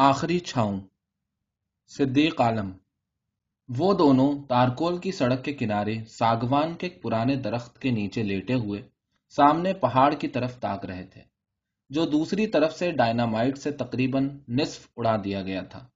آخری چھاؤں۔ صدیق عالم۔ وہ دونوں تارکول کی سڑک کے کنارے ساگوان کے پرانے درخت کے نیچے لیٹے ہوئے سامنے پہاڑ کی طرف تاک رہے تھے، جو دوسری طرف سے ڈائنامائٹ سے تقریباً نصف اڑا دیا گیا تھا۔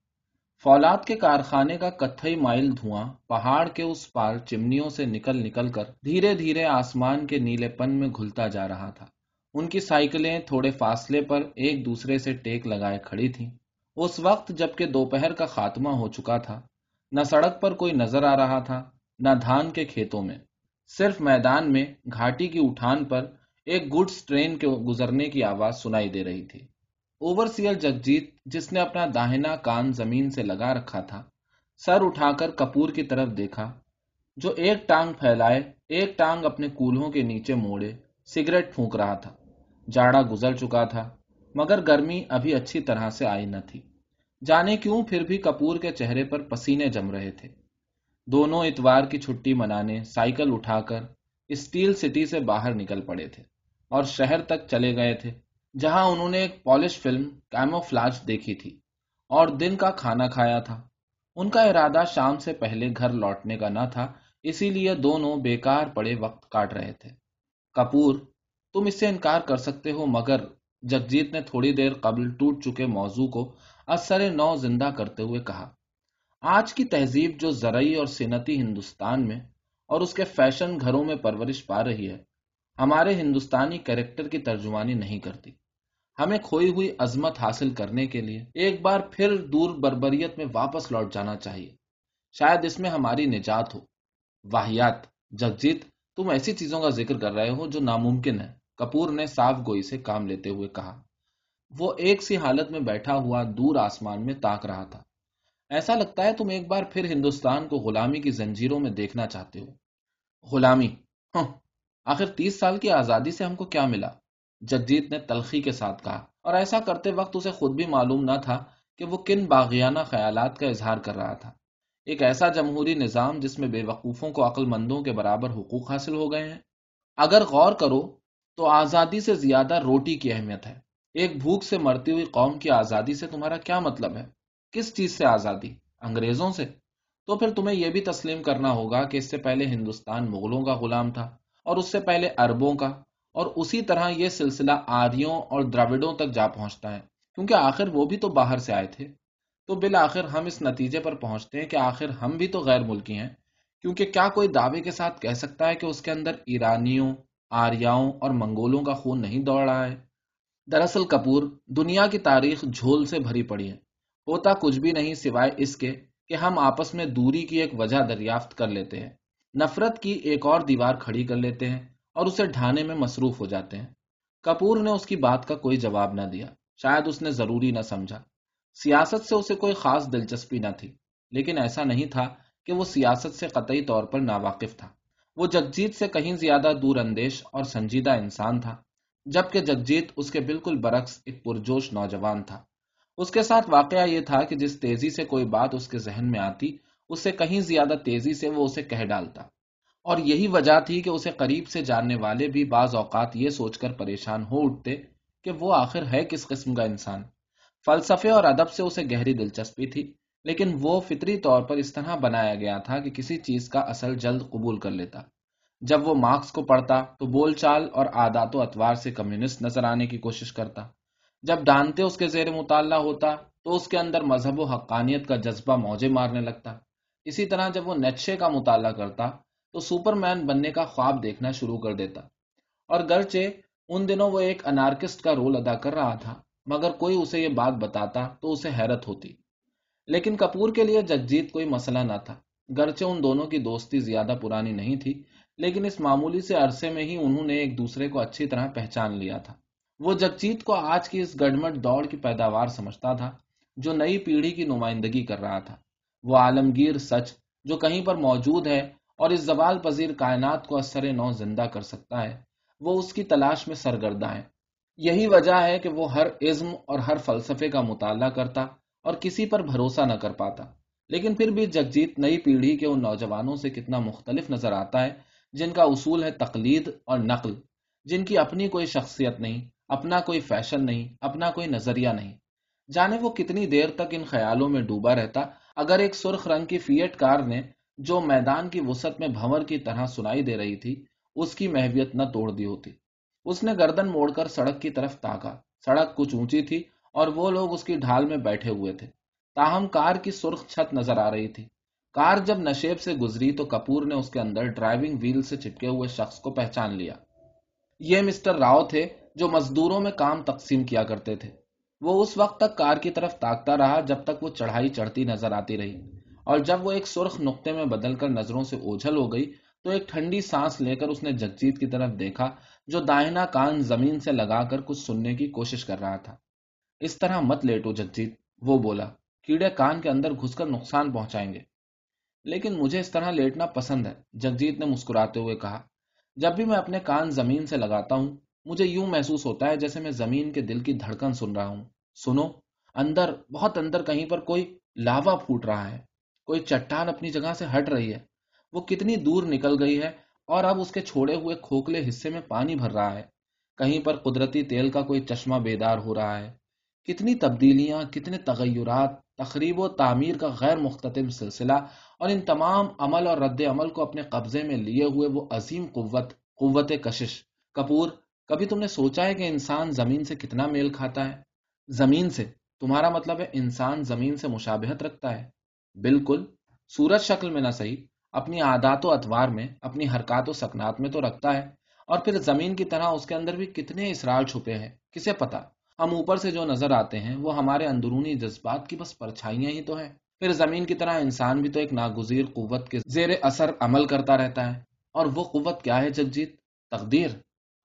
فولاد کے کارخانے کا کتھئی مائل دھواں پہاڑ کے اس پار چمنیوں سے نکل نکل کر دھیرے دھیرے آسمان کے نیلے پن میں گھلتا جا رہا تھا۔ ان کی سائیکلیں تھوڑے فاصلے پر ایک دوسرے سے ٹیک لگائے کھڑی تھیں۔ اس وقت جبکہ دوپہر کا خاتمہ ہو چکا تھا، نہ سڑک پر کوئی نظر آ رہا تھا، نہ دھان کے کھیتوں میں۔ صرف میدان میں گھاٹی کی اٹھان پر ایک گڈس ٹرین کے گزرنے کی آواز سنائی دے رہی تھی۔ اوور سیئر جگجیت، جس نے اپنا داہنا کان زمین سے لگا رکھا تھا، سر اٹھا کر کپور کی طرف دیکھا، جو ایک ٹانگ پھیلائے، ایک ٹانگ اپنے کولہوں کے نیچے موڑے، سگریٹ پھونک رہا تھا۔ جاڑا گزر چکا تھا۔ مگر گرمی ابھی اچھی طرح سے آئی نہ تھی۔ جانے کیوں پھر بھی کپور کے چہرے پر پسینے جم رہے تھے۔ دونوں اتوار کی چھٹی منانے سائیکل اٹھا کر اسٹیل سٹی سے باہر نکل پڑے تھے اور شہر تک چلے گئے تھے، جہاں انہوں نے ایک پالش فلم کیمو فلاج دیکھی تھی اور دن کا کھانا کھایا تھا۔ ان کا ارادہ شام سے پہلے گھر لوٹنے کا نہ تھا، اسی لیے دونوں بیکار پڑے وقت کاٹ رہے تھے۔ کپور، تم اس سے انکار کر سکتے ہو مگر جگجیت نے تھوڑی دیر قبل ٹوٹ چکے موضوع کو اثر نو زندہ کرتے ہوئے کہا، آج کی تہذیب جو زرعی اور صنعتی ہندوستان میں اور اس کے فیشن گھروں میں پرورش پا رہی ہے، ہمارے ہندوستانی کیریکٹر کی ترجمانی نہیں کرتی۔ ہمیں کھوئی ہوئی عظمت حاصل کرنے کے لیے ایک بار پھر دور بربریت میں واپس لوٹ جانا چاہیے۔ شاید اس میں ہماری نجات ہو۔ واحیات جگجیت، تم ایسی چیزوں کا ذکر کر رہے ہو جو ناممکن ہے۔ کپور نے صاف گوئی سے کام لیتے ہوئے کہا، وہ ایک سی حالت میں بیٹھا ہوا دور آسمان میں تاک رہا تھا۔ ایسا لگتا ہے تم ایک بار پھر ہندوستان کو غلامی کی زنجیروں میں دیکھنا چاہتے ہو۔ غلامی؟ ہاں آخر تیس سال کی آزادی سے ہم کو کیا ملا؟ جگجیت نے تلخی کے ساتھ کہا۔ اور ایسا کرتے وقت اسے خود بھی معلوم نہ تھا کہ وہ کن باغیانہ خیالات کا اظہار کر رہا تھا۔ ایک ایسا جمہوری نظام جس میں بے وقوفوں کو عقل مندوں کے برابر حقوق حاصل ہو گئے ہیں۔ اگر غور کرو تو آزادی سے زیادہ روٹی کی اہمیت ہے۔ ایک بھوک سے مرتی ہوئی قوم کی آزادی سے تمہارا کیا مطلب ہے؟ کس چیز سے آزادی؟ انگریزوں سے؟ تو پھر تمہیں یہ بھی تسلیم کرنا ہوگا کہ اس سے پہلے ہندوستان مغلوں کا غلام تھا اور اس سے پہلے اربوں کا، اور اسی طرح یہ سلسلہ آریوں اور دراوڈوں تک جا پہنچتا ہے۔ کیونکہ آخر وہ بھی تو باہر سے آئے تھے۔ تو بالآخر ہم اس نتیجے پر پہنچتے ہیں کہ آخر ہم بھی تو غیر ملکی ہیں۔ کیونکہ کیا کوئی دعوے کے ساتھ کہہ سکتا ہے کہ اس کے اندر ایرانیوں آریاؤں اور منگولوں کا خون نہیں دوڑ رہا ہے۔ دراصل کپور دنیا کی تاریخ جھول سے بھری پڑی ہے۔ ہوتا کچھ بھی نہیں سوائے اس کے کہ ہم آپس میں دوری کی ایک وجہ دریافت کر لیتے ہیں۔ نفرت کی ایک اور دیوار کھڑی کر لیتے ہیں اور اسے ڈھانے میں مصروف ہو جاتے ہیں۔ کپور نے اس کی بات کا کوئی جواب نہ دیا۔ شاید اس نے ضروری نہ سمجھا۔ سیاست سے اسے کوئی خاص دلچسپی نہ تھی، لیکن ایسا نہیں تھا کہ وہ سیاست سے قطعی طور پر ناواقف تھا۔ وہ جگجیت سے کہیں زیادہ دور اندیش اور سنجیدہ انسان تھا، جبکہ جگجیت اس کے بالکل برعکس ایک پرجوش نوجوان تھا۔ اس کے ساتھ واقعہ یہ تھا کہ جس تیزی سے کوئی بات اس کے ذہن میں آتی اس سے کہیں زیادہ تیزی سے وہ اسے کہہ ڈالتا۔ اور یہی وجہ تھی کہ اسے قریب سے جاننے والے بھی بعض اوقات یہ سوچ کر پریشان ہو اٹھتے کہ وہ آخر ہے کس قسم کا انسان۔ فلسفے اور ادب سے اسے گہری دلچسپی تھی۔ لیکن وہ فطری طور پر اس طرح بنایا گیا تھا کہ کسی چیز کا اصل جلد قبول کر لیتا۔ جب وہ مارکس کو پڑھتا تو بول چال اور آدات و اتوار سے کمیونسٹ نظر آنے کی کوشش کرتا۔ جب ڈانتے اس کے زیر مطالعہ ہوتا تو اس کے اندر مذہب و حقانیت کا جذبہ موجے مارنے لگتا۔ اسی طرح جب وہ نیچے کا مطالعہ کرتا تو سپر مین بننے کا خواب دیکھنا شروع کر دیتا۔ اور گرچہ ان دنوں وہ ایک انارکسٹ کا رول ادا کر رہا تھا، مگر کوئی اسے یہ بات بتاتا تو اسے حیرت ہوتی۔ لیکن کپور کے لیے جگجیت کوئی مسئلہ نہ تھا۔ گرچہ ان دونوں کی دوستی زیادہ پرانی نہیں تھی، لیکن اس معمولی سے عرصے میں ہی انہوں نے ایک دوسرے کو اچھی طرح پہچان لیا تھا۔ وہ جگجیت کو آج کی اس گڑمٹ دوڑ کی پیداوار سمجھتا تھا، جو نئی پیڑھی کی نمائندگی کر رہا تھا۔ وہ عالمگیر سچ، جو کہیں پر موجود ہے اور اس زوال پذیر کائنات کو اثر نو زندہ کر سکتا ہے، وہ اس کی تلاش میں سرگردہ ہے یہی وجہ ہے کہ وہ ہر عزم اور ہر فلسفے کا مطالعہ کرتا اور کسی پر بھروسہ نہ کر پاتا۔ لیکن پھر بھی جگجیت نئی پیڑھی کے ان نوجوانوں سے کتنا مختلف نظر آتا ہے، جن کا اصول ہے تقلید اور نقل، جن کی اپنی کوئی شخصیت نہیں، اپنا کوئی فیشن نہیں، اپنا کوئی نظریہ نہیں۔ جانے وہ کتنی دیر تک ان خیالوں میں ڈوبا رہتا، اگر ایک سرخ رنگ کی فیٹ کار نے جو میدان کی وسط میں بھور کی طرح سنائی دے رہی تھی، اس کی محویت نہ توڑ دی ہوتی۔ اس نے گردن موڑ کر سڑک کی طرف تاکا۔ سڑک کچھ اونچی تھی اور وہ لوگ اس کی ڈھال میں بیٹھے ہوئے تھے۔ تاہم، کار کی سرخ چھت نظر آ رہی تھی۔ کار جب نشیب سے گزری تو کپور نے اس کے اندر ڈرائیونگ ویل سے چپکے ہوئے شخص کو پہچان لیا۔ یہ مسٹر راؤ تھے جو مزدوروں میں کام تقسیم کیا کرتے تھے۔ وہ اس وقت تک کار کی طرف تاکتا رہا جب تک وہ چڑھائی چڑھتی نظر آتی رہی۔ اور جب وہ ایک سرخ نقطے میں بدل کر نظروں سے اوجھل ہو گئی تو ایک ٹھنڈی سانس لے کر اس نے جگجیت کی طرف دیکھا جو دائنا کان زمین سے لگا کر کچھ سننے کی کوشش کر رہا تھا۔ اس طرح مت لیٹو جگجیت، وہ بولا، کیڑے کان کے اندر گھس کر نقصان پہنچائیں گے۔ لیکن مجھے اس طرح لیٹنا پسند ہے، جگجیت نے مسکراتے ہوئے کہا۔ جب بھی میں اپنے کان زمین سے لگاتا ہوں، مجھے یوں محسوس ہوتا ہے جیسے میں زمین کے دل کی دھڑکن سن رہا ہوں۔ سنو، اندر، بہت اندر کہیں پر کوئی لاوا پھوٹ رہا ہے، کوئی چٹان اپنی جگہ سے ہٹ رہی ہے۔ وہ کتنی دور نکل گئی ہے اور اب اس کے چھوڑے ہوئے کھوکھلے حصے میں پانی بھر رہا ہے۔ کہیں پر قدرتی تیل کا کوئی چشمہ بیدار ہو رہا ہے۔ کتنی تبدیلیاں، کتنے تغیرات، تقریب و تعمیر کا غیر مختتم سلسلہ اور ان تمام عمل اور رد عمل کو اپنے قبضے میں لیے ہوئے وہ عظیم قوت قوت کشش۔ کپور، کبھی تم نے سوچا ہے کہ انسان زمین سے کتنا میل کھاتا ہے؟ زمین سے۔ تمہارا مطلب ہے انسان زمین سے مشابہت رکھتا ہے۔ بالکل۔ سورج شکل میں نہ صحیح۔ اپنی عادات و اتوار میں، اپنی حرکات و سکنات میں تو رکھتا ہے۔ اور پھر زمین کی طرح اس کے اندر بھی کتنے اسرار چھپے ہیں، کسے پتا ہم اوپر سے جو نظر آتے ہیں، وہ ہمارے اندرونی جذبات کی بس پرچھائیاں ہی تو ہیں۔ پھر زمین کی طرح انسان بھی تو ایک ناگزیر قوت کے زیر اثر عمل کرتا رہتا ہے۔ اور وہ قوت کیا ہے، جگجیت؟ تقدیر۔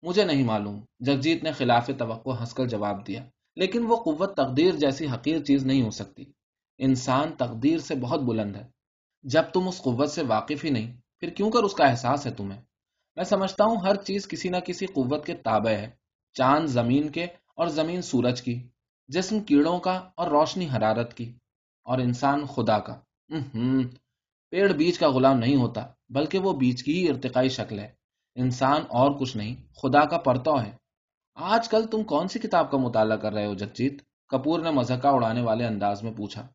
مجھے نہیں معلوم۔ جگجیت نے خلاف توقع ہنس کر جواب دیا۔ لیکن وہ قوت تقدیر جیسی حقیر چیز نہیں ہو سکتی۔ انسان تقدیر سے بہت بلند ہے۔ جب تم اس قوت سے واقف ہی نہیں، پھر کیوں کر اس کا احساس ہے تمہیں؟ میں سمجھتا ہوں ہر چیز کسی نہ کسی قوت کے تابع ہے۔ چاند زمین کے اور زمین سورج کی، جسم کیڑوں کا اور روشنی حرارت کی، اور انسان خدا کا۔ پیڑ بیچ کا غلام نہیں ہوتا، بلکہ وہ بیچ کی ہی ارتقائی شکل ہے۔ انسان اور کچھ نہیں، خدا کا پرتو ہے۔ آج کل تم کون سی کتاب کا مطالعہ کر رہے ہو، جگجیت؟ کپور نے مذہقہ اڑانے والے انداز میں پوچھا۔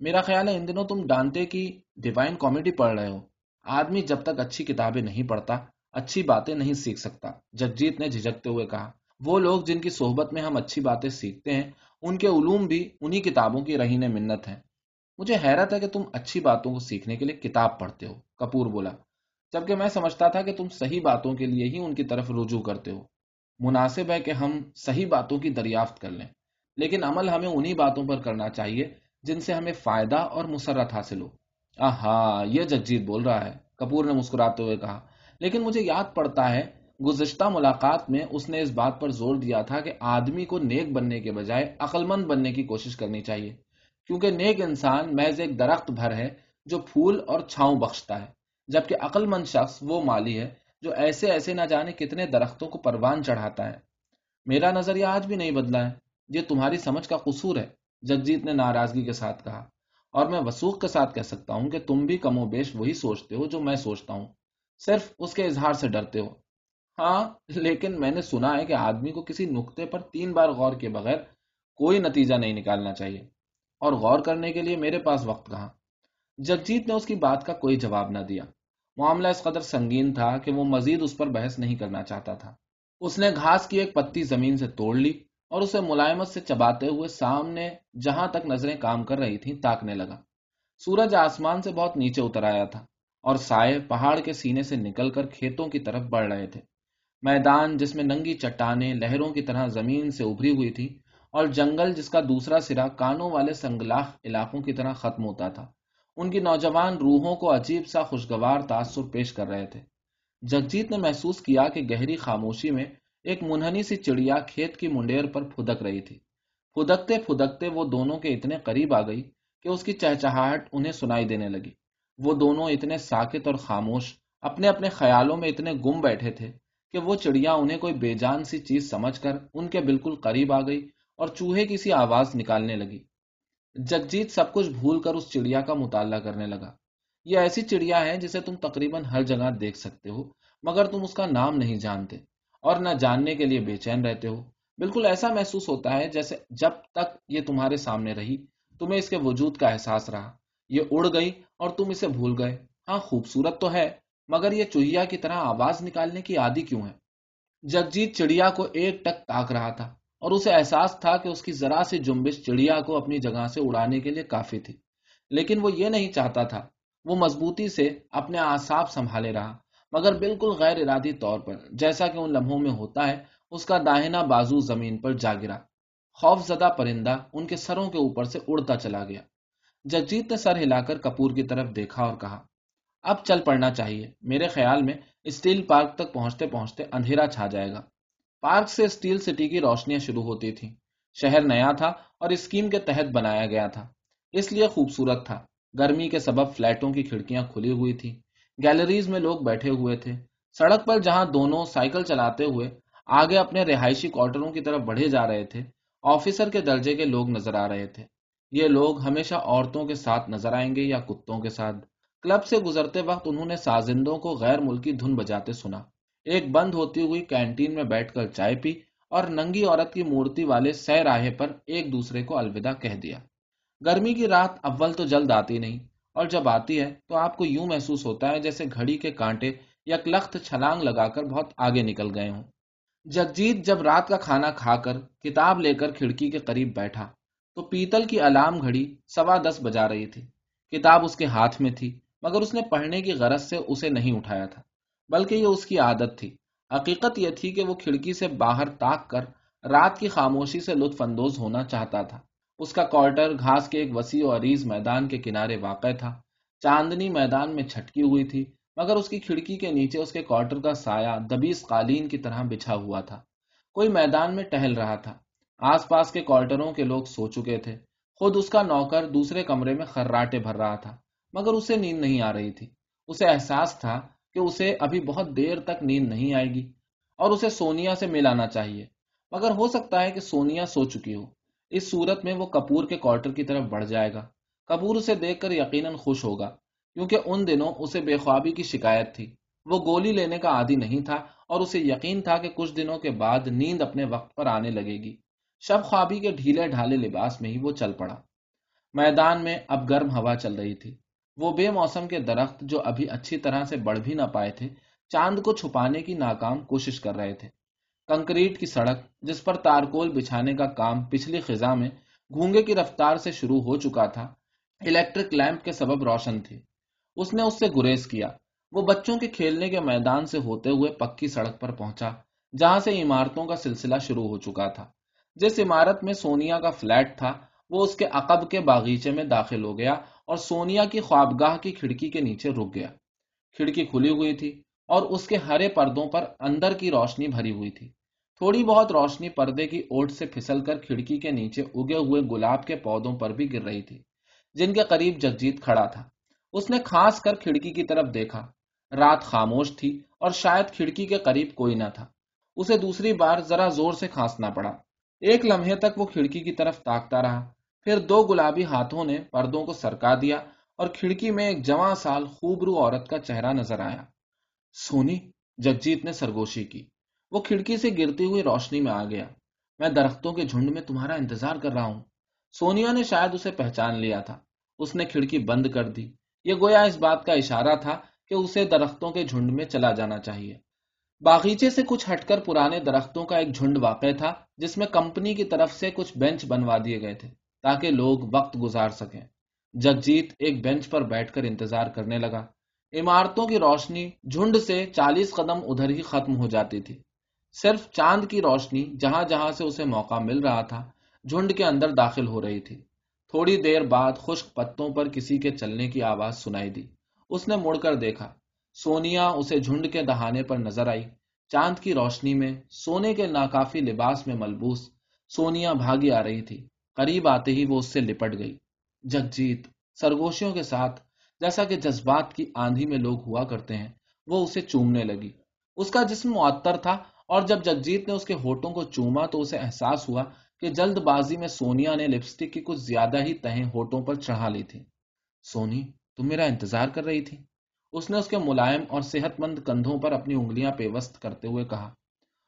میرا خیال ہے ان دنوں تم ڈانتے کی ڈیوائن کامیڈی پڑھ رہے ہو۔ آدمی جب تک اچھی کتابیں نہیں پڑھتا، اچھی باتیں نہیں سیکھ سکتا۔ جگجیت نے جھجکتے ہوئے کہا۔ وہ لوگ جن کی صحبت میں ہم اچھی باتیں سیکھتے ہیں، ان کے علوم بھی انہی کتابوں کی رہین منت ہیں۔ مجھے حیرت ہے کہ تم اچھی باتوں کو سیکھنے کے لیے کتاب پڑھتے ہو، کپور بولا۔ جبکہ میں سمجھتا تھا کہ تم صحیح باتوں کے لیے ہی ان کی طرف رجوع کرتے ہو۔ مناسب ہے کہ ہم صحیح باتوں کی دریافت کر لیں۔ لیکن عمل ہمیں انہی باتوں پر کرنا چاہیے جن سے ہمیں فائدہ اور مسرت حاصل ہو۔ ہاں یہ جگجیت بول رہا ہے، کپور نے مسکراتے ہوئے کہا۔ لیکن مجھے یاد پڑتا ہے گزشتہ ملاقات میں اس نے اس بات پر زور دیا تھا کہ آدمی کو نیک بننے کے بجائے عقل مند بننے کی کوشش کرنی چاہیے۔ کیونکہ نیک انسان محض ایک درخت بھر ہے جو پھول اور چھاؤں بخشتا ہے، جبکہ عقل مند شخص وہ مالی ہے جو ایسے ایسے نہ جانے کتنے درختوں کو پروان چڑھاتا ہے۔ میرا نظریہ آج بھی نہیں بدلا ہے۔ یہ تمہاری سمجھ کا قصور ہے، جگجیت نے ناراضگی کے ساتھ کہا۔ اور میں وسوخ کے ساتھ کہہ سکتا ہوں کہ تم بھی کم و بیش وہی سوچتے ہو جو میں سوچتا ہوں۔ صرف اس کے اظہار سے ڈرتے ہو۔ ہاں لیکن میں نے سنا ہے کہ آدمی کو کسی نقطے پر تین بار غور کے بغیر کوئی نتیجہ نہیں نکالنا چاہیے۔ اور غور کرنے کے لیے میرے پاس وقت کہاں؟ جگجیت نے اس کی بات کا کوئی جواب نہ دیا۔ معاملہ اس قدر سنگین تھا کہ وہ مزید اس پر بحث نہیں کرنا چاہتا تھا۔ اس نے گھاس کی ایک پتی زمین سے توڑ لی اور اسے ملائمت سے چباتے ہوئے سامنے جہاں تک نظریں کام کر رہی تھیں، تاکنے لگا۔ سورج آسمان سے بہت نیچے اتر آیا تھا اور سائے پہاڑ کے سینے سے نکل کر کھیتوں کی طرف بڑھ رہے تھے۔ میدان جس میں ننگی چٹانیں لہروں کی طرح زمین سے ابری ہوئی تھی اور جنگل جس کا دوسرا سرا کانوں والے سنگلاخ علاقوں کی طرح ختم ہوتا تھا۔ ان کی نوجوان روحوں کو عجیب سا خوشگوار تاثر پیش کر رہے تھے۔ جگجیت نے محسوس کیا کہ گہری خاموشی میں ایک منہنی سی چڑیا کھیت کی منڈیر پر پھدک رہی تھی۔ پھدکتے پھدکتے وہ دونوں کے اتنے قریب آ گئی کہ اس کی چہچہاہٹ انہیں سنائی دینے لگی۔ وہ دونوں اتنے ساکت اور خاموش، اپنے اپنے خیالوں میں اتنے گم بیٹھے تھے کہ وہ چڑیا انہیں کوئی بے جان سی چیز سمجھ کر ان کے بالکل قریب آ گئی اور چوہے کی سی آواز نکالنے لگی۔ جگجیت سب کچھ بھول کر اس چڑیا کا مطالعہ کرنے لگا۔ یہ ایسی چڑیا ہے جسے تم تقریباً ہر جگہ دیکھ سکتے ہو، مگر تم اس کا نام نہیں جانتے اور نہ جاننے کے لیے بے چین رہتے ہو۔ بالکل ایسا محسوس ہوتا ہے جیسے جب تک یہ تمہارے سامنے رہی، تمہیں اس کے وجود کا احساس رہا۔ یہ اڑ گئی اور تم اسے بھول گئے۔ ہاں خوبصورت تو ہے مگر یہ چوہیا کی طرح آواز نکالنے کی عادی کیوں ہے؟ جگجیت چڑیا کو ایک ٹک تاک رہا تھا اور اسے احساس تھا کہ اس کی ذرا سی جنبش چڑیا کو اپنی جگہ سے اڑانے کے لیے کافی تھی، لیکن وہ یہ نہیں چاہتا تھا۔ وہ مضبوطی سے اپنے آساب سنبھالے رہا، مگر بالکل غیر ارادی طور پر، جیسا کہ ان لمحوں میں ہوتا ہے، اس کا داہنا بازو زمین پر جا گرا۔ خوف زدہ پرندہ ان کے سروں کے اوپر سے اڑتا چلا گیا۔ جگجیت نے سر ہلا کر کپور کی طرف دیکھا اور کہا اب چل پڑنا چاہیے۔ میرے خیال میں اسٹیل پارک تک پہنچتے پہنچتے اندھیرا چھا جائے گا۔ پارک سے اسٹیل سٹی کی روشنیاں شروع ہوتی تھیں۔ شہر نیا تھا اور اسکیم کے تحت بنایا گیا تھا۔ اس لیے خوبصورت تھا۔ گرمی کے سبب فلیٹوں کی کھڑکیاں کھلی ہوئی تھی گیلریز میں لوگ بیٹھے ہوئے تھے۔ سڑک پر جہاں دونوں سائیکل چلاتے ہوئے آگے اپنے رہائشی کوارٹروں کی طرف بڑھے جا رہے تھے، آفیسر کے درجے کے لوگ نظر آ رہے تھے۔ یہ لوگ ہمیشہ عورتوں کے ساتھ نظر آئیں گے یا کتوں کے ساتھ؟ کلب سے گزرتے وقت انہوں نے سازندوں کو غیر ملکی دھن بجاتے سنا۔ ایک بند ہوتی ہوئی کینٹین میں بیٹھ کر چائے پی اور ننگی عورت کی مورتی والے سہ راہے پر ایک دوسرے کو الوداع کہہ دیا۔ گرمی کی رات اول تو جلد آتی نہیں، اور جب آتی ہے تو آپ کو یوں محسوس ہوتا ہے جیسے گھڑی کے کانٹے یا کلخت چھلانگ لگا کر بہت آگے نکل گئے ہوں۔ جگجیت جب رات کا کھانا کھا کر کتاب لے کر کھڑکی کے قریب بیٹھا تو پیتل کی الام گھڑی سوا دس بجا رہی تھی۔ کتاب اس کے ہاتھ میں تھی۔ مگر اس نے پڑھنے کی غرض سے اسے نہیں اٹھایا تھا، بلکہ یہ اس کی عادت تھی۔ حقیقت یہ تھی کہ وہ کھڑکی سے باہر تاک کر رات کی خاموشی سے لطف اندوز ہونا چاہتا تھا۔ اس کا کوارٹر گھاس کے ایک وسیع و عریض میدان کے کنارے واقع تھا۔ چاندنی میدان میں چھٹکی ہوئی تھی، مگر اس کی کھڑکی کے نیچے اس کے کوارٹر کا سایہ دبیس قالین کی طرح بچھا ہوا تھا۔ کوئی میدان میں ٹہل رہا تھا۔ آس پاس کے کوارٹروں کے لوگ سو چکے تھے۔ خود اس کا نوکر دوسرے کمرے میں خراٹے بھر رہا تھا۔ مگر اسے نیند نہیں آ رہی تھی۔ اسے احساس تھا کہ اسے ابھی بہت دیر تک نیند نہیں آئے گی اور اسے سونیا سے ملانا چاہیے۔ مگر ہو سکتا ہے کہ سونیا سو چکی ہو۔ اس صورت میں وہ کپور کے کوارٹر کی طرف بڑھ جائے گا۔ کپور اسے دیکھ کر یقیناً خوش ہوگا، کیونکہ ان دنوں اسے بے خوابی کی شکایت تھی۔ وہ گولی لینے کا عادی نہیں تھا اور اسے یقین تھا کہ کچھ دنوں کے بعد نیند اپنے وقت پر آنے لگے گی۔ شب خوابی کے ڈھیلے ڈھالے لباس میں ہی وہ چل پڑا۔ میدان میں اب گرم ہوا چل رہی تھی۔ وہ بے موسم کے درخت جو ابھی اچھی طرح سے بڑھ بھی نہ پائے تھے، چاند کو چھپانے کی ناکام کوشش کر رہے تھے۔ کنکریٹ کی سڑک، جس پر تارکول بچھانے کا کام پچھلی خزاں میں گونگے کی رفتار سے شروع ہو چکا تھا، الیکٹرک لیمپ کے سبب روشن تھی اس نے اس سے گریز کیا۔ وہ بچوں کے کھیلنے کے میدان سے ہوتے ہوئے پکی سڑک پر پہنچا، جہاں سے عمارتوں کا سلسلہ شروع ہو چکا تھا۔ جس عمارت میں سونیا کا فلیٹ تھا، وہ اس کے عقب کے باغیچے میں داخل ہو گیا اور سونیا کی خوابگاہ کی کھڑکی کے نیچے رک گیا۔ کھڑکی کھلی ہوئی تھی اور اس کے ہرے پردوں پر اندر کی روشنی بھری ہوئی تھی۔ تھوڑی بہت روشنی پردے کی اوٹ سے پھسل کر کھڑکی کے نیچے اگے ہوئے گلاب کے پودوں پر بھی گر رہی تھی، جن کے قریب جگجیت کھڑا تھا۔ اس نے کھانس کر کھڑکی کی طرف دیکھا۔ رات خاموش تھی اور شاید کھڑکی کے قریب کوئی نہ تھا۔ اسے دوسری بار ذرا زور سے کھانسنا پڑا۔ ایک لمحے تک وہ کھڑکی کی طرف تاکتا رہا۔ پھر دو گلابی ہاتھوں نے پردوں کو سرکا دیا اور کھڑکی میں ایک جواں سال خوبرو عورت کا چہرہ نظر آیا۔ سونی، جگجیت نے سرگوشی کی۔ وہ کھڑکی سے گرتی ہوئی روشنی میں آ گیا۔ میں درختوں کے جھنڈ میں تمہارا انتظار کر رہا ہوں۔ سونیا نے شاید اسے پہچان لیا تھا۔ اس نے کھڑکی بند کر دی۔ یہ گویا اس بات کا اشارہ تھا کہ اسے درختوں کے جھنڈ میں چلا جانا چاہیے۔ باغیچے سے کچھ ہٹ کر پرانے درختوں کا ایک جھنڈ واقع تھا جس میں کمپنی کی طرف سے کچھ بینچ بنوا دیے گئے تھے۔ تاکہ لوگ وقت گزار سکیں۔ جگجیت ایک بینچ پر بیٹھ کر انتظار کرنے لگا۔ عمارتوں کی روشنی جھنڈ سے چالیس قدم ادھر ہی ختم ہو جاتی تھی۔ صرف چاند کی روشنی جہاں جہاں سے اسے موقع مل رہا تھا، جھنڈ کے اندر داخل ہو رہی تھی۔ تھوڑی دیر بعد خشک پتوں پر کسی کے چلنے کی آواز سنائی دی۔ اس نے مڑ کر دیکھا۔ سونیا اسے جھنڈ کے دہانے پر نظر آئی۔ چاند کی روشنی میں سونے کے ناکافی لباس میں ملبوس سونیا بھاگی آ رہی تھی۔ قریب آتے ہی وہ اس سے لپٹ گئی۔ جگجیت سرگوشیوں کے ساتھ، جیسا کہ جذبات کی آندھی میں لوگ ہوا کرتے ہیں، وہ اسے چومنے لگی۔ اس کا جسم معطر تھا اور جب جگجیت نے اس کے ہوٹوں کو چوما تو اسے احساس ہوا کہ جلد بازی میں سونیا نے لپسٹک کی کچھ زیادہ ہی تہیں ہوٹوں پر چڑھا لی تھی۔ سونی، تم میرا انتظار کر رہی تھی؟ اس نے اس کے ملائم اور صحت مند کندھوں پر اپنی انگلیاں پیوست کرتے ہوئے کہا۔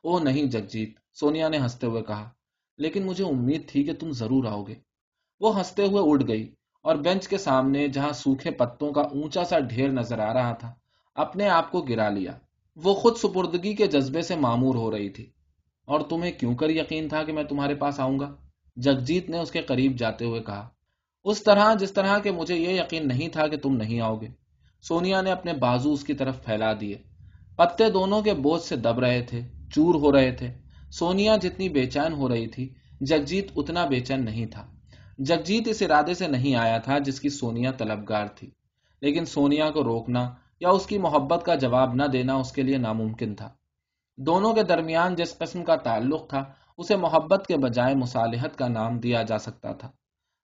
او نہیں جگجیت سونیا نے ہنستے ہوئے کہا۔ لیکن مجھے امید تھی کہ تم ضرور آؤ گے۔ وہ ہنستے ہوئے اڑ گئی اور بینچ کے سامنے جہاں سوکھے پتوں کا اونچا سا ڈھیر نظر آ رہا تھا، اپنے آپ کو گرا لیا۔ وہ خود سپردگی کے جذبے سے معمور ہو رہی تھی۔ اور تمہیں کیوں کر یقین تھا کہ میں تمہارے پاس آؤں گا؟ جگجیت نے اس کے قریب جاتے ہوئے کہا۔ اس طرح، جس طرح کہ مجھے یہ یقین نہیں تھا کہ تم نہیں آؤ گے، سونیا نے اپنے بازو اس کی طرف پھیلا دیے۔ پتے دونوں کے بوجھ سے دب رہے تھے، چور ہو رہے تھے۔ سونیا جتنی بے چین ہو رہی تھی، جگجیت اتنا بے چین نہیں تھا۔ جگجیت اس ارادے سے نہیں آیا تھا جس کی سونیا طلبگار تھی۔ لیکن سونیا کو روکنا یا اس کی محبت کا جواب نہ دینا اس کے لیے ناممکن تھا۔ دونوں کے درمیان جس قسم کا تعلق تھا، اسے محبت کے بجائے مصالحت کا نام دیا جا سکتا تھا۔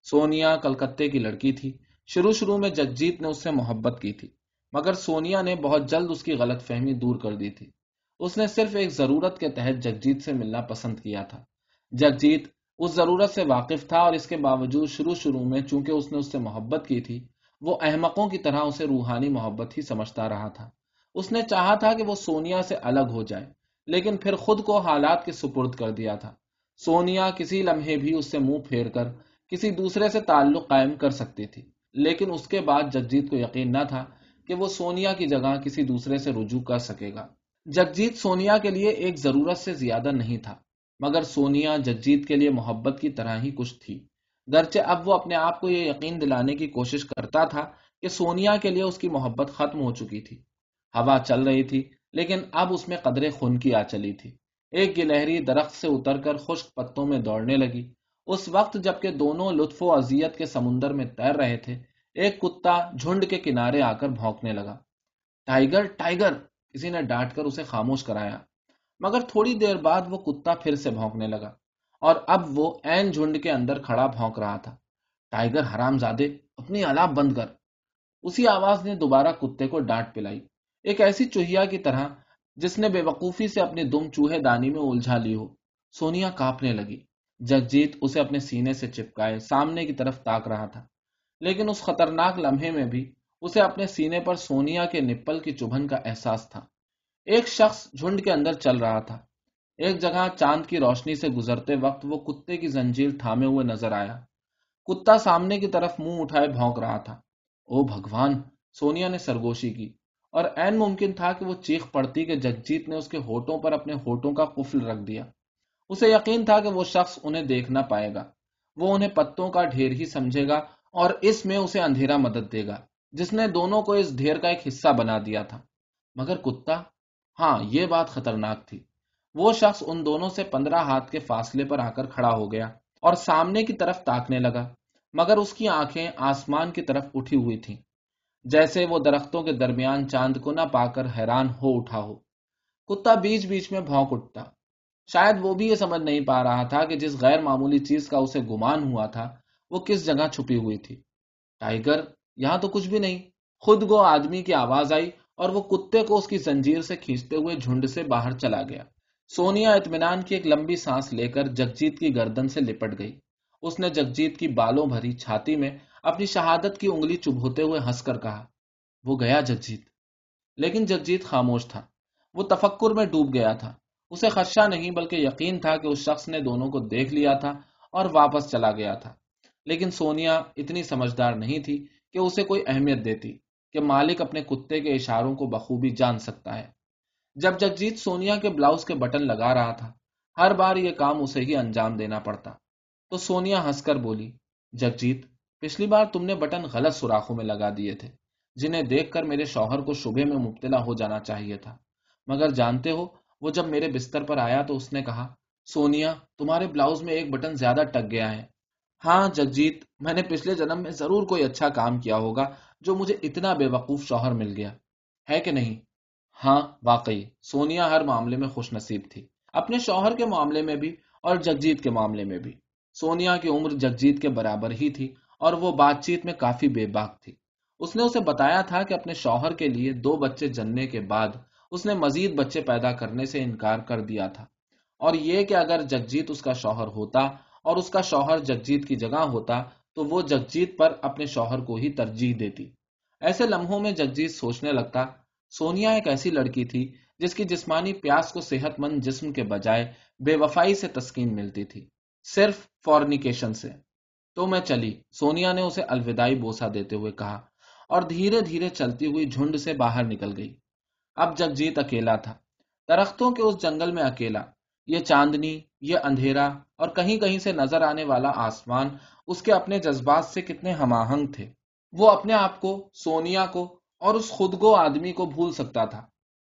سونیا کلکتے کی لڑکی تھی۔ شروع شروع میں جگجیت نے اس سے محبت کی تھی، مگر سونیا نے بہت جلد اس کی غلط فہمی دور کر دی تھی۔ اس نے صرف ایک ضرورت کے تحت جگجیت سے ملنا پسند کیا تھا۔ جگجیت اس ضرورت سے واقف تھا اور اس کے باوجود شروع شروع میں چونکہ اس نے اس سے محبت کی تھی، وہ احمقوں کی طرح اسے روحانی محبت ہی سمجھتا رہا تھا۔ اس نے چاہا تھا کہ وہ سونیا سے الگ ہو جائے، لیکن پھر خود کو حالات کے سپرد کر دیا تھا۔ سونیا کسی لمحے بھی اس سے منہ پھیر کر کسی دوسرے سے تعلق قائم کر سکتی تھی، لیکن اس کے بعد جگجیت کو یقین نہ تھا کہ وہ سونیا کی جگہ کسی دوسرے سے رجوع کر سکے گا۔ جگجیت سونیا کے لیے ایک ضرورت سے زیادہ نہیں تھا، مگر سونیا جگجیت کے لیے محبت کی طرح ہی کچھ تھی۔ گرچہ اب وہ اپنے آپ کو یہ یقین دلانے کی کوشش کرتا تھا کہ سونیا کے لیے اس کی محبت ختم ہو چکی تھی۔ ہوا چل رہی تھی، لیکن اب اس میں قدرے خون کی آ چلی تھی۔ ایک گلہری درخت سے اتر کر خشک پتوں میں دوڑنے لگی۔ اس وقت جبکہ دونوں لطف و اذیت کے سمندر میں تیر رہے تھے، ایک کتا جھنڈ کے کنارے آ کر بھونکنے لگا۔ Tiger Tiger! کسی نے ڈانٹ کر اسے خاموش کرایا، مگر تھوڑی دیر بعد وہ کتا پھر سے بھونکنے لگا اور اب وہ این جھنڈ کے اندر کھڑا بھونک رہا تھا۔ ٹائیگر حرام زادے اپنی آلاب بند کر۔ اسی آواز نے دوبارہ کتے کو ڈانٹ پلائی۔ ایک ایسی چوہیا کی طرح، جس نے بے وقوفی سے اپنی دم چوہے دانی میں الجھا لی ہو۔ سونیا کاپنے لگی۔ جگجیت اسے اپنے سینے سے چپکائے سامنے کی طرف تاک رہا تھا، لیکن اس خطرناک لمحے میں بھی اسے اپنے سینے پر سونیا کے نپل کی چبھن کا احساس تھا۔ ایک شخص جھنڈ کے اندر چل رہا تھا۔ ایک جگہ چاند کی روشنی سے گزرتے وقت وہ کتے کی زنجیر تھامے ہوئے نظر آیا۔ کتا سامنے کی طرف منہ اٹھائے بھونک رہا تھا۔ او بھگوان! سونیا نے سرگوشی کی۔ اور این ممکن تھا کہ وہ چیخ پڑتی کہ جگجیت نے اس کے ہوٹوں پر اپنے ہوٹوں کا قفل رکھ دیا۔ اسے یقین تھا کہ وہ شخص انہیں دیکھ نہ پائے گا۔ وہ انہیں پتوں کا ڈھیر ہی سمجھے گا اور اس میں اسے اندھیرا مدد دے گا۔ جس نے دونوں کو اس ڈھیر کا ایک حصہ بنا دیا تھا۔ مگر کتا؟ ہاں یہ بات خطرناک تھی۔ وہ شخص ان دونوں سے پندرہ ہاتھ کے فاصلے پر آ کر کھڑا ہو گیا اور سامنے کی طرف تاکنے لگا، مگر اس کی آنکھیں آسمان کی طرف اٹھی ہوئی تھیں۔ جیسے وہ درختوں کے درمیان چاند کو نہ پا کر حیران ہو اٹھا ہو۔ کتا بیچ بیچ میں بھونک اٹھتا۔ شاید وہ بھی یہ سمجھ نہیں پا رہا تھا کہ جس غیر معمولی چیز کا اسے گمان ہوا تھا، وہ کس جگہ چھپی ہوئی تھی۔ ٹائیگر؟ یہاں تو کچھ بھی نہیں۔ خود گو آدمی کی آواز آئی اور وہ کتے کو اس کی زنجیر سے کھینچتے ہوئے جھنڈ سے باہر چلا گیا۔ سونیا اطمینان کی ایک لمبی سانس لے کر جگجیت کی گردن سے لپٹ گئی۔ اس نے جگجیت کی بالوں بھری چھاتی میں اپنی شہادت کی انگلی چبھوتے ہوئے ہنس کر کہا، وہ گیا جگجیت۔ لیکن جگجیت خاموش تھا۔ وہ تفکر میں ڈوب گیا تھا۔ اسے خدشہ نہیں بلکہ یقین تھا کہ اس شخص نے دونوں کو دیکھ لیا تھا اور واپس چلا گیا تھا۔ لیکن سونیا اتنی سمجھدار نہیں تھی کہ اسے کوئی اہمیت دیتی کہ مالک اپنے کتے کے اشاروں کو بخوبی جان سکتا ہے۔ جب جگجیت سونیا کے بلاؤز کے بٹن لگا رہا تھا، ہر بار یہ کام اسے ہی انجام دینا پڑتا۔ تو سونیا ہنس کر بولی، جگجیت، پچھلی بار تم نے بٹن غلط سوراخوں میں لگا دیے تھے، جنہیں دیکھ کر میرے شوہر کو شبہ میں مبتلا ہو جانا چاہیے تھا۔ مگر جانتے ہو، وہ جب میرے بستر پر آیا تو اس نے کہا، سونیا، تمہارے بلاؤز میں ایک بٹن زیادہ ٹک گیا ہے۔ ہاں جگجیت، میں نے پچھلے جنم میں ضرور کوئی اچھا کام کیا ہوگا جو مجھے اتنا بے وقوف شوہر مل گیا۔ ہے کہ نہیں؟ ہاں واقعی، سونیا ہر معاملے میں خوش نصیب تھی۔ اپنے شوہر کے معاملے میں بھی اور جگجیت کے معاملے میں بھی۔ سونیا کی عمر جگجیت کے برابر ہی تھی اور وہ بات چیت میں کافی بے باک تھی۔ اس نے اسے بتایا تھا کہ اپنے شوہر کے لیے دو بچے جننے کے بعد اس نے مزید بچے پیدا کرنے سے انکار کر دیا تھا۔ اور یہ کہ اگر جگجیت اس کا شوہر ہوتا اور اس کا شوہر جگجیت کی جگہ ہوتا تو وہ جگجیت پر اپنے شوہر کو ہی ترجیح دیتی۔ ایسے لمحوں میں جگجیت سوچنے لگتا، سونیا ایک ایسی لڑکی تھی جس کی جسمانی پیاس کو صحت مند جسم کے بجائے بے وفائی سے تسکین ملتی تھی، صرف فورنیکیشن سے۔ تو میں چلی، سونیا نے اسے الوداعی بوسا دیتے ہوئے کہا اور دھیرے دھیرے چلتی ہوئی جھنڈ سے باہر نکل گئی۔ اب جگجیت اکیلا تھا۔ درختوں کے اس جنگل میں اکیلا یہ چاندنی، یہ اندھیرا اور کہیں کہیں سے نظر آنے والا آسمان، اس کے اپنے جذبات سے کتنے ہم آہنگ تھے۔ وہ اپنے آپ کو، سونیا کو اور اس خود گو آدمی کو بھول سکتا تھا،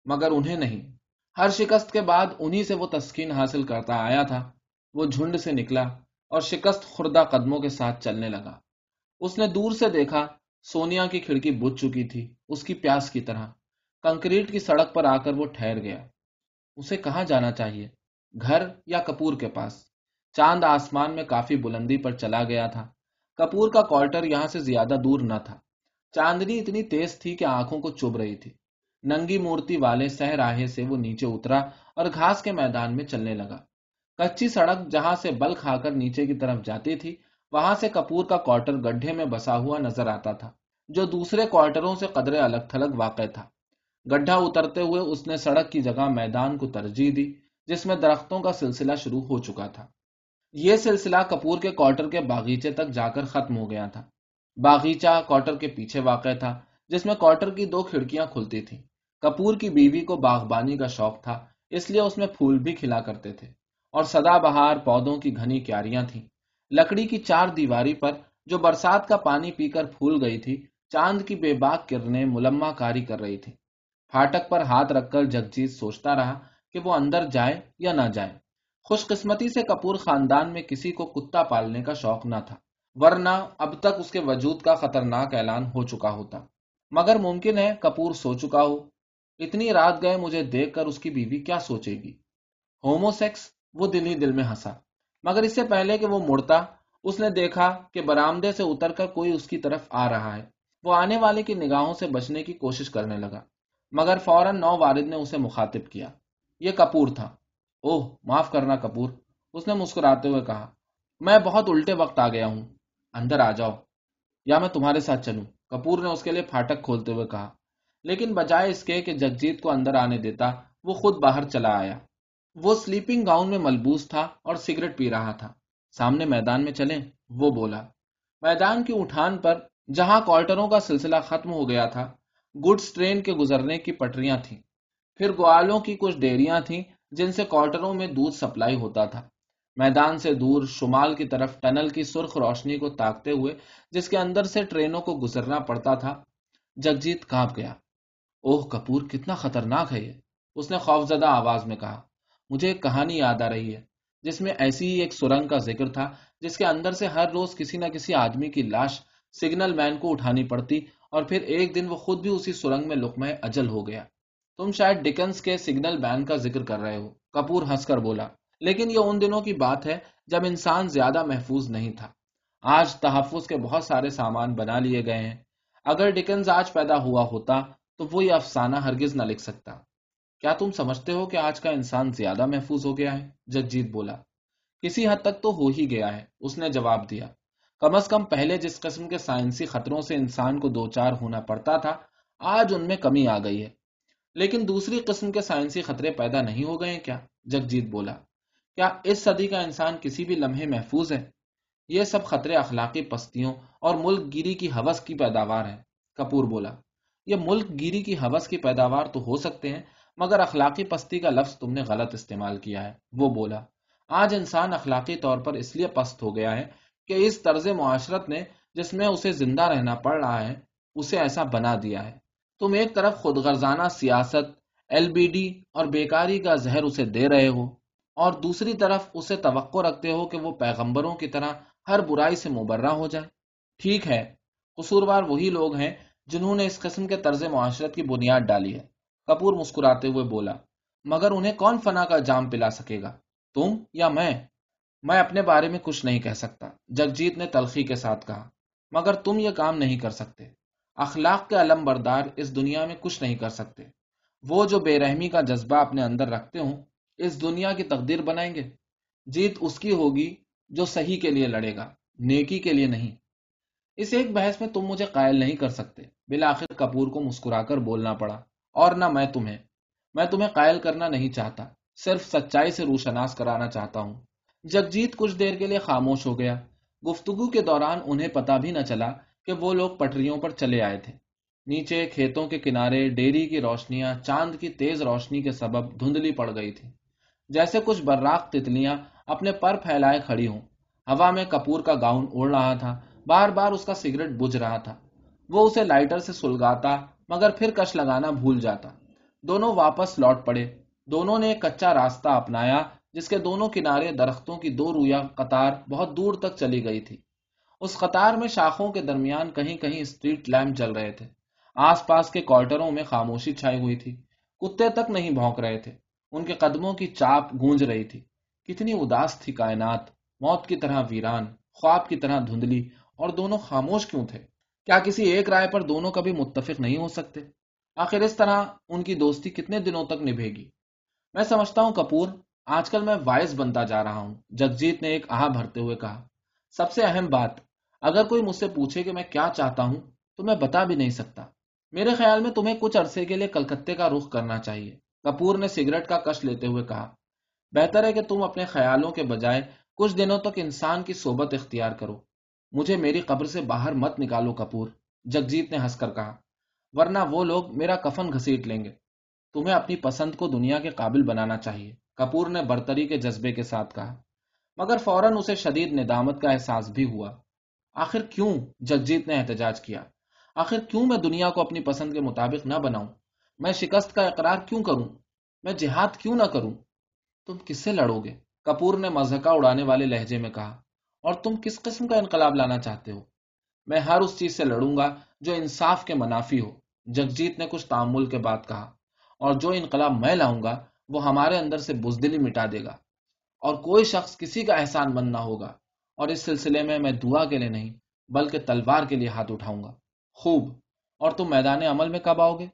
مگر انہیں نہیں۔ ہر شکست کے بعد انہی سے وہ تسکین حاصل کرتا آیا تھا۔ وہ جھنڈ سے نکلا اور شکست خوردہ قدموں کے ساتھ چلنے لگا۔ اس نے دور سے دیکھا، سونیا کی کھڑکی بج چکی تھی، اس کی پیاس کی طرح۔ کنکریٹ کی سڑک پر آ کر وہ ٹھہر گیا۔ اسے کہاں جانا چاہیے؟ گھر یا کپور کے پاس۔ چاند آسمان میں کافی بلندی پر چلا گیا تھا۔ کپور کا کوارٹر یہاں سے زیادہ دور نہ تھا۔ چاندنی اتنی تیز تھی کہ آنکھوں کو چب رہی تھی۔ ننگی مورتی والے سہ راہے سے وہ نیچے اترا اور گھاس کے میدان میں چلنے لگا۔ کچی سڑک جہاں سے بل کھا کر نیچے کی طرف جاتی تھی، وہاں سے کپور کا کوارٹر گڈھے میں بسا ہوا نظر آتا تھا، جو دوسرے کوارٹروں سے قدرے الگ تھلگ واقع تھا۔ گڈھا اترتے ہوئے اس نے سڑک کی جگہ میدان کو ترجیح دی۔ جس میں درختوں کا سلسلہ شروع ہو چکا تھا۔ یہ سلسلہ کپور کے کوارٹر کے باغیچے تک جا کر ختم ہو گیا تھا۔ باغیچہ کوارٹر کے پیچھے واقع تھا، جس میں کوارٹر کی دو کھڑکیاں کھلتی تھیں۔ کپور کی بیوی کو باغبانی کا شوق تھا، اس لیے اس میں پھول بھی کھلا کرتے تھے۔ اور سدا بہار پودوں کی گھنی کیاریاں تھیں۔ لکڑی کی چار دیواری پر جو برسات کا پانی پی کر پھول گئی تھی، چاند کی بے باک کرنے ملما کاری کر رہی تھی پھاٹک پر ہاتھ رکھ کر جگجیت سوچتا رہا کہ وہ اندر جائے یا نہ جائے۔ خوش قسمتی سے کپور خاندان میں کسی کو کتا پالنے کا شوق نہ تھا، ورنہ اب تک اس کے وجود کا خطرناک اعلان ہو چکا ہوتا۔ مگر ممکن ہے کپور سو چکا ہو۔ اتنی رات گئے مجھے دیکھ کر اس کی بیوی کیا سوچے گی۔ ہومو سیکس، وہ دل ہی دل میں ہنسا۔ مگر اس سے پہلے کہ وہ مڑتا، اس نے دیکھا کہ برامدے سے اتر کر کوئی اس کی طرف آ رہا ہے۔ وہ آنے والے کی نگاہوں سے بچنے کی کوشش کرنے لگا۔ مگر فوراً نو والد نے اسے مخاطب کیا۔ یہ کپور تھا۔ اوہ، معاف کرنا کپور۔ اس نے مسکراتے ہوئے کہا، میں بہت الٹے وقت آ گیا ہوں۔ اندر آ جاؤ۔ یا میں تمہارے ساتھ چلوں۔ کپور نے اس کے لیے پھاٹک کھولتے ہوئے کہا، لیکن بجائے اس کے کہ جگجیت کو اندر آنے دیتا، وہ خود باہر چلا آیا۔ وہ سلیپنگ گاؤن میں ملبوس تھا اور سگریٹ پی رہا تھا۔ سامنے میدان میں چلیں، وہ بولا، میدان کی اٹھان پر جہاں کوارٹروں کا سلسلہ ختم ہو گیا تھا، گڈس ٹرین کے گزرنے کی پٹریاں تھیں۔ پھر گوالوں کی کچھ ڈیریاں تھیں جن سے کوارٹروں میں دودھ سپلائی ہوتا تھا۔ میدان سے دور شمال کی طرف ٹنل کی سرخ روشنی کو تاکتے ہوئے جس کے اندر سے ٹرینوں کو گزرنا پڑتا تھا، جگجیت کانپ گیا۔ اوہ، کپور کتنا خطرناک ہے یہ۔ اس نے خوف زدہ آواز میں کہا، مجھے ایک کہانی یاد آ رہی ہے، جس میں ایسی ہی ایک سرنگ کا ذکر تھا، جس کے اندر سے ہر روز کسی نہ کسی آدمی کی لاش سگنل مین کو اٹھانی پڑتی اور پھر ایک دن وہ خود بھی اسی سرنگ میں لکمہ اجل ہو گیا۔ تم شاید ڈکنس کے سگنل مین کا ذکر کر رہے ہو۔ کپور ہنس کر بولا، لیکن یہ ان دنوں کی بات ہے جب انسان زیادہ محفوظ نہیں تھا۔ آج تحفظ کے بہت سارے سامان بنا لیے گئے ہیں۔ اگر ڈکنز آج پیدا ہوا ہوتا تو وہ یہ افسانہ ہرگز نہ لکھ سکتا۔ کیا تم سمجھتے ہو کہ آج کا انسان زیادہ محفوظ ہو گیا ہے؟ جگجیت بولا، کسی حد تک تو ہو ہی گیا ہے، اس نے جواب دیا۔ کم از کم پہلے جس قسم کے سائنسی خطروں سے انسان کو دو چار ہونا پڑتا تھا، آج ان میں کمی آ گئی ہے۔ لیکن دوسری قسم کے سائنسی خطرے پیدا نہیں ہو گئے کیا؟ جگجیت بولا۔ کیا اس صدی کا انسان کسی بھی لمحے محفوظ ہے؟ یہ سب خطرے اخلاقی پستیوں اور ملک گیری کی حوث کی پیداوار ہے کپور بولا۔ یہ ملک گیری کی حوث کی پیداوار تو ہو سکتے ہیں، مگر اخلاقی پستی کا لفظ تم نے غلط استعمال کیا ہے۔ وہ بولا۔ آج انسان اخلاقی طور پر اس لیے پست ہو گیا ہے کہ اس طرز معاشرت نے جس میں اسے زندہ رہنا پڑ رہا ہے، اسے ایسا بنا دیا ہے۔ تم ایک طرف خود غرضانہ سیاست ایل بی ڈی اور بیکاری کا زہر اسے دے رہے ہو، اور دوسری طرف اسے توقع رکھتے ہو کہ وہ پیغمبروں کی طرح ہر برائی سے مبرہ ہو جائے۔ ٹھیک ہے، قصوروار وہی لوگ ہیں جنہوں نے اس قسم کے طرز معاشرت کی بنیاد ڈالی ہے۔ کپور مسکراتے ہوئے بولا، مگر انہیں کون فنا کا جام پلا سکے گا؟ تم یا میں؟ میں اپنے بارے میں کچھ نہیں کہہ سکتا، جگجیت نے تلخی کے ساتھ کہا، مگر تم یہ کام نہیں کر سکتے۔ اخلاق کے علم بردار اس دنیا میں کچھ نہیں کر سکتے۔ وہ جو بے رحمی کا جذبہ اپنے اندر رکھتے ہوں، اس دنیا کی تقدیر بنائیں گے۔ جیت اس کی ہوگی جو صحیح کے لیے لڑے گا، نیکی کے لیے نہیں۔ اس ایک بحث میں تم مجھے قائل نہیں کر سکتے۔ بالآخر کپور کو مسکرا کر بولنا پڑا۔ اور نہ میں تمہیں میں تمہیں قائل کرنا نہیں چاہتا۔ صرف سچائی سے روشناس کرانا چاہتا ہوں۔ جگجیت کچھ دیر کے لیے خاموش ہو گیا۔ گفتگو کے دوران انہیں پتا بھی نہ چلا کہ وہ لوگ پٹریوں پر چلے آئے تھے۔ نیچے کھیتوں کے کنارے ڈیری کی روشنیاں، چاند کی تیز روشنی کے سبب دھندلی پڑ گئی تھی۔ جیسے کچھ براق تتلیاں اپنے پر پھیلائے کھڑی ہوں۔ ہوا میں کپور کا گاؤن اڑ رہا تھا۔ بار بار اس کا سگریٹ بجھ رہا تھا۔ وہ اسے لائٹر سے سلگاتا، مگر پھر کش لگانا بھول جاتا۔ دونوں واپس لوٹ پڑے۔ دونوں نے ایک کچا راستہ اپنایا، جس کے دونوں کنارے درختوں کی دو رویا قطار بہت دور تک چلی گئی تھی۔ اس قطار میں شاخوں کے درمیان کہیں کہیں اسٹریٹ لیمپ جل رہے تھے۔ آس پاس کے کوارٹروں میں خاموشی چھائی ہوئی تھی۔ کتے تک نہیں بھونک رہے تھے۔ ان کے قدموں کی چاپ گونج رہی تھی۔ کتنی اداس تھی کائنات۔ موت کی طرح ویران، خواب کی طرح دھندلی۔ اور دونوں خاموش کیوں تھے؟ کیا کسی ایک رائے پر دونوں کبھی متفق نہیں ہو سکتے؟ آخر اس طرح ان کی دوستی کتنے دنوں تک نبھے گی؟ میں سمجھتا ہوں کپور، آج کل میں وائس بنتا جا رہا ہوں۔ جگجیت نے ایک آہ بھرتے ہوئے کہا، سب سے اہم بات اگر کوئی مجھ سے پوچھے کہ میں کیا چاہتا ہوں، تو میں بتا بھی نہیں سکتا۔ میرے خیال میں تمہیں کچھ عرصے کے لیے کلکتے کا رخ کرنا چاہیے۔ کپور نے سگریٹ کا کش لیتے ہوئے کہا، بہتر ہے کہ تم اپنے خیالوں کے بجائے کچھ دنوں تک انسان کی صحبت اختیار کرو۔ مجھے میری قبر سے باہر مت نکالو کپور، جگجیت نے ہنس کر کہا، ورنہ وہ لوگ میرا کفن گھسیٹ لیں گے۔ تمہیں اپنی پسند کو دنیا کے قابل بنانا چاہیے، کپور نے برتری کے جذبے کے ساتھ کہا۔ مگر فوراً اسے شدید ندامت کا احساس بھی ہوا۔ آخر کیوں جگجیت نے احتجاج کیا؟ آخر کیوں میں دنیا کو اپنی پسند کے مطابق نہ بناؤں؟ میں شکست کا اقرار کیوں کروں؟ میں جہاد کیوں نہ کروں؟ تم کس سے لڑو گے؟ کپور نے مذہقہ اڑانے والے لہجے میں کہا، اور تم کس قسم کا انقلاب لانا چاہتے ہو؟ میں ہر اس چیز سے لڑوں گا جو انصاف کے منافی ہو۔ جگجیت نے کچھ تعمل کے بعد کہا، اور جو انقلاب میں لاؤں گا، وہ ہمارے اندر سے بزدلی مٹا دے گا، اور کوئی شخص کسی کا احسان مند نہ ہوگا۔ اور اس سلسلے میں میں دعا کے لیے نہیں، بلکہ تلوار کے لیے ہاتھ اٹھاؤں گا۔ خوب، اور تم میدان عمل میں کب آؤ گے؟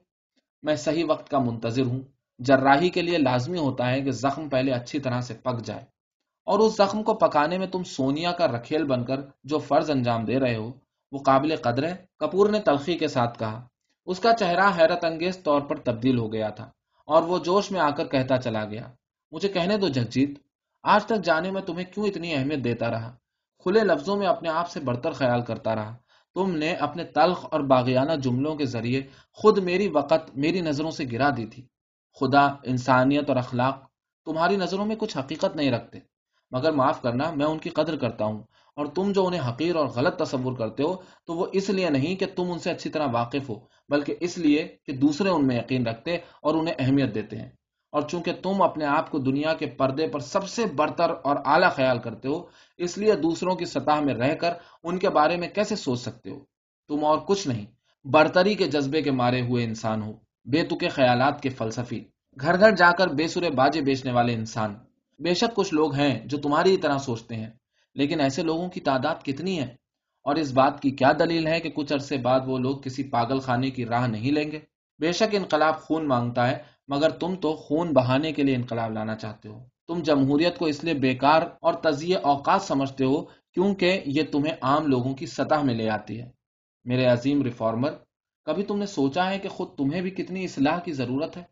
میں صحیح وقت کا منتظر ہوں۔ جراحی کے لیے لازمی ہوتا ہے کہ زخم پہلے اچھی طرح سے پک جائے۔ اور اس زخم کو پکانے میں تم سونیا کا رکھیل بن کر جو فرض انجام دے رہے ہو، وہ قابل قدر ہے؟ کپور نے تلخی کے ساتھ کہا۔ اس کا چہرہ حیرت انگیز طور پر تبدیل ہو گیا تھا اور وہ جوش میں آ کر کہتا چلا گیا۔ مجھے کہنے دو جگجیت، آج تک جانے میں تمہیں کیوں اتنی اہمیت دیتا رہا؟ کھلے لفظوں میں اپنے آپ سے برتر خیال کرتا رہا۔ تم نے اپنے تلخ اور باغیانہ جملوں کے ذریعے خود میری وقت میری نظروں سے گرا دی تھی۔ خدا، انسانیت اور اخلاق تمہاری نظروں میں کچھ حقیقت نہیں رکھتے۔ مگر معاف کرنا، میں ان کی قدر کرتا ہوں۔ اور تم جو انہیں حقیر اور غلط تصور کرتے ہو، تو وہ اس لیے نہیں کہ تم ان سے اچھی طرح واقف ہو، بلکہ اس لیے کہ دوسرے ان میں یقین رکھتے اور انہیں اہمیت دیتے ہیں۔ اور چونکہ تم اپنے آپ کو دنیا کے پردے پر سب سے برتر اور اعلیٰ خیال کرتے ہو، اس لیے دوسروں کی سطح میں رہ کر ان کے بارے میں کیسے سوچ سکتے ہو؟ تم اور کچھ نہیں، برتری کے جذبے کے مارے ہوئے انسان ہو، بے تکے خیالات کے فلسفی، گھر گھر جا کر بے سرے باجے بیچنے والے انسان۔ بے شک کچھ لوگ ہیں جو تمہاری طرح سوچتے ہیں، لیکن ایسے لوگوں کی تعداد کتنی ہے؟ اور اس بات کی کیا دلیل ہے کہ کچھ عرصے بعد وہ لوگ کسی پاگل خانے کی راہ نہیں لیں گے؟ بے شک انقلاب خون مانگتا ہے مگر تم تو خون بہانے کے لیے انقلاب لانا چاہتے ہو۔ تم جمہوریت کو اس لیے بیکار اور تزیہ اوقات سمجھتے ہو کیونکہ یہ تمہیں عام لوگوں کی سطح میں لے آتی ہے۔ میرے عظیم ریفارمر، کبھی تم نے سوچا ہے کہ خود تمہیں بھی کتنی اصلاح کی ضرورت ہے؟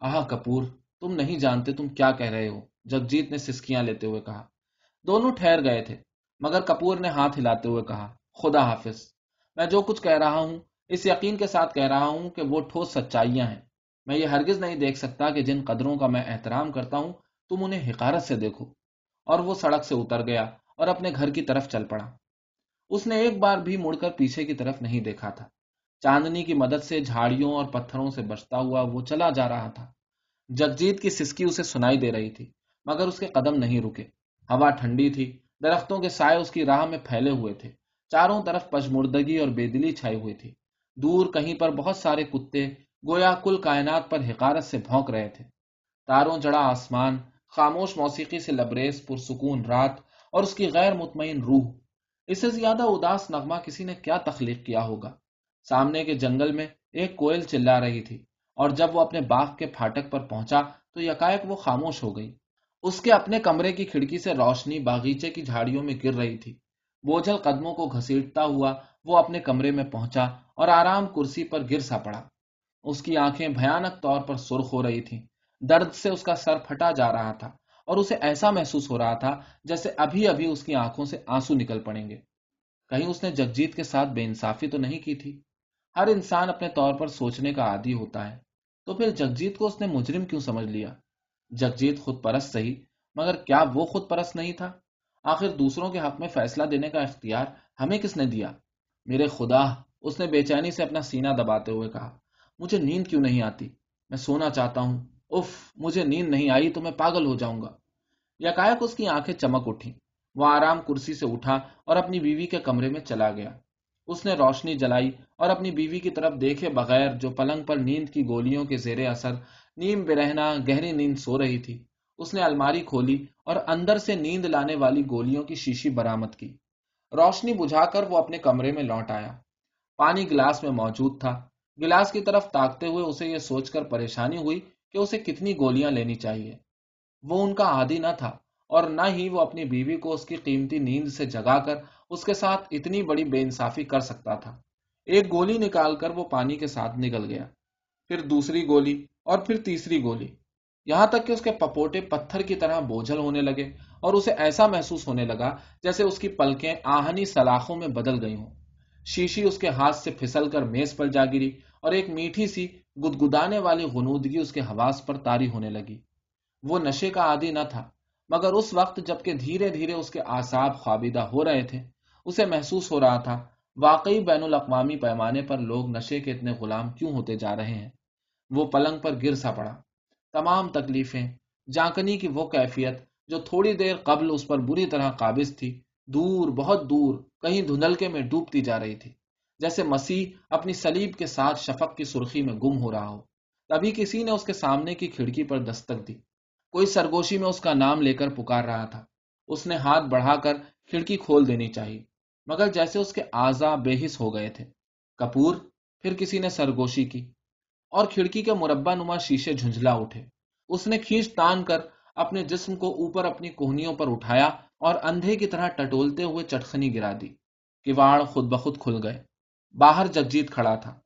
آہ کپور، تم نہیں جانتے تم کیا کہہ رہے ہو جگجیت نے سسکیاں لیتے ہوئے کہا۔ دونوں ٹھہر گئے تھے، مگر کپور نے ہاتھ ہلاتے ہوئے کہا، خدا حافظ، میں جو کچھ کہہ رہا ہوں، اس یقین کے ساتھ کہہ رہا ہوں کہ وہ ٹھوس سچائیاں ہیں۔ میں یہ ہرگز نہیں دیکھ سکتا کہ جن قدروں کا میں احترام کرتا ہوں، تم انہیں حقارت سے دیکھو۔ اور وہ سڑک سے اتر گیا اور اپنے گھر کی طرف چل پڑا۔ اس نے ایک بار بھی مڑ کر پیچھے کی طرف نہیں دیکھا تھا۔ چاندنی کی مدد سے جھاڑیوں اور پتھروں سے بچتا ہوا وہ چلا جا رہا تھا۔ جگجیت کی سسکی اسے سنائی دے رہی تھی، مگر اس کے قدم نہیں رکے۔ ہوا ٹھنڈی تھی، درختوں کے سائے اس کی راہ میں پھیلے ہوئے تھے۔ چاروں طرف پشمردگی اور بے دلی چھائی ہوئی تھی۔ دور کہیں پر بہت سارے کتے گویا کل کائنات پر حقارت سے بھونک رہے تھے۔ تاروں جڑا آسمان، خاموش موسیقی سے لبریز، پرسکون رات، اور اس کی غیر مطمئن روح۔ اس سے زیادہ اداس نغمہ کسی نے کیا تخلیق کیا ہوگا؟ سامنے کے جنگل میں ایک کوئل چلا رہی تھی، اور جب وہ اپنے باغ کے پھاٹک پر پہنچا تو یکائک وہ خاموش ہو گئی۔ اس کے اپنے کمرے کی کھڑکی سے روشنی باغیچے کی جھاڑیوں میں گر رہی تھی۔ بوجھل قدموں کو گھسیٹتا ہوا وہ اپنے کمرے میں پہنچا اور آرام کرسی پر گر سا پڑا۔ اس کی آنکھیں بھیانک طور پر سرخ ہو رہی تھیں۔ درد سے اس کا سر پھٹا جا رہا تھا اور اسے ایسا محسوس ہو رہا تھا جیسے ابھی ابھی اس کی آنکھوں سے آنسو نکل پڑیں گے۔ کہیں اس نے جگجیت کے ساتھ بے انصافی تو نہیں کی تھی؟ ہر انسان اپنے طور پر سوچنے کا عادی ہوتا ہے۔ تو پھر جگجیت کو اس نے مجرم کیوں سمجھ لیا؟ جگجیت خود پرست صحیح مگر کیا وہ خود پرست نہیں تھا؟ آخر دوسروں کے حق میں فیصلہ دینے کا اختیار ہمیں کس نے دیا؟ میرے خدا، اس نے بے چینی سے اپنا سینہ دباتے ہوئے کہا۔ مجھے نیند کیوں نہیں آتی؟ میں سونا چاہتا ہوں۔ اف مجھے نیند نہیں آئی تو میں پاگل ہو جاؤں گا۔ یکایک اس کی آنکھیں چمک اٹھی وہ آرام کرسی سے اٹھا اور اپنی بیوی کے کمرے میں چلا گیا۔ اس نے روشنی جلائی اور اپنی بیوی کی طرف دیکھے بغیر جو پلنگ پر نیند کی گولیوں کے زیر اثر، نیم برہنا گہری نیند سو رہی تھی۔ اس نے الماری کھولی اور اندر سے نیند لانے والی گولیوں کی شیشی برامد کی۔ روشنی بجھا کر وہ اپنے کمرے میں لوٹ آیا۔ پانی گلاس میں موجود تھا۔ گلاس کی طرف تاکتے ہوئے اسے یہ سوچ کر پریشانی ہوئی کہ اسے کتنی گولیاں لینی چاہیے۔ وہ ان کا عادی نہ تھا اور نہ ہی وہ اپنی بیوی کو اس کی قیمتی نیند سے جگا کر اس کے ساتھ اتنی بڑی بے انصافی کر سکتا تھا۔ ایک گولی نکال کر وہ پانی کے ساتھ نکل گیا۔ پھر دوسری گولی اور پھر تیسری گولی۔ یہاں تک کہ اس کے پپوٹے پتھر کی طرح بوجھل ہونے لگے اور اسے ایسا محسوس ہونے لگا جیسے اس کی پلکیں آہنی سلاخوں میں بدل گئی ہوں۔ شیشی اس کے ہاتھ سے پھسل کر میز پر جا گری اور ایک میٹھی سی گدگدانے والی غنودگی اس کے حواس پر تاری ہونے لگی۔ وہ نشے کا عادی نہ تھا، مگر اس وقت جبکہ دھیرے دھیرے اس کے آساب خوابیدہ ہو رہے تھے، اسے محسوس ہو رہا تھا، واقعی بین الاقوامی پیمانے پر لوگ نشے کے اتنے غلام کیوں ہوتے جا رہے ہیں؟ وہ پلنگ پر گر سا پڑا۔ تمام تکلیفیں، جانکنی کی وہ کیفیت جو تھوڑی دیر قبل اس پر بری طرح قابض تھی دور، بہت دور، کہیں دھندلکے میں ڈوبتی جا رہی تھی، جیسے مسیح اپنی سلیب کے ساتھ شفق کی سرخی میں گم ہو رہا ہو۔ تبھی کسی نے اس کے سامنے کی کھڑکی پر دستک دی۔ کوئی سرگوشی میں اس کا نام لے کر پکار رہا تھا۔ اس نے ہاتھ بڑھا کر کھڑکی کھول دینی چاہیے مگر جیسے اس کے آزا بے حس ہو گئے تھے۔ کپور، پھر کسی نے سرگوشی کی۔ اور کھڑکی کے مربع نما شیشے جھنجلا اٹھے۔ اس نے کھینچ تان کر اپنے جسم کو اوپر اپنی کوہنیوں پر اٹھایا۔ اور اندھے کی طرح ٹٹولتے ہوئے چٹخنی گرا دی کواڑ خود بخود کھل گئے۔ باہر جگجیت کھڑا تھا۔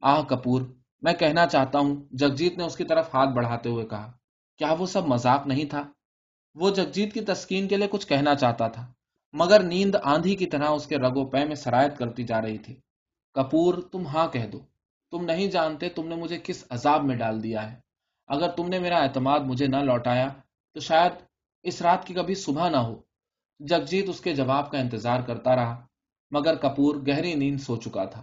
آہ کپور، میں کہنا چاہتا ہوں، جگجیت نے اس کی طرف ہاتھ بڑھاتے ہوئے کہا، کیا وہ سب مذاق نہیں تھا؟ وہ جگجیت کی تسکین کے لیے کچھ کہنا چاہتا تھا، مگر نیند آندھی کی طرح اس کے رگو پے میں سرایت کرتی جا رہی تھی۔ کپور، تم ہاں کہہ دو۔ تم نہیں جانتے تم نے مجھے کس عذاب میں ڈال دیا ہے۔ اگر تم نے میرا اعتماد مجھے نہ لوٹایا، تو شاید اس رات کی کبھی صبح نہ ہو۔ جگجیت اس کے جواب کا انتظار کرتا رہا، مگر کپور گہری نیند سو چکا تھا۔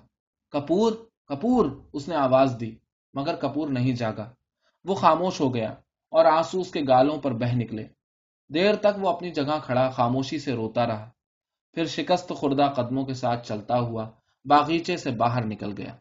کپور کپور، اس نے آواز دی، مگر کپور نہیں جاگا۔ وہ خاموش ہو گیا اور آنسو اس کے گالوں پر بہ نکلے۔ دیر تک وہ اپنی جگہ کھڑا، خاموشی سے روتا رہا۔ پھر شکست خوردہ قدموں کے ساتھ چلتا ہوا باغیچے سے باہر نکل گیا۔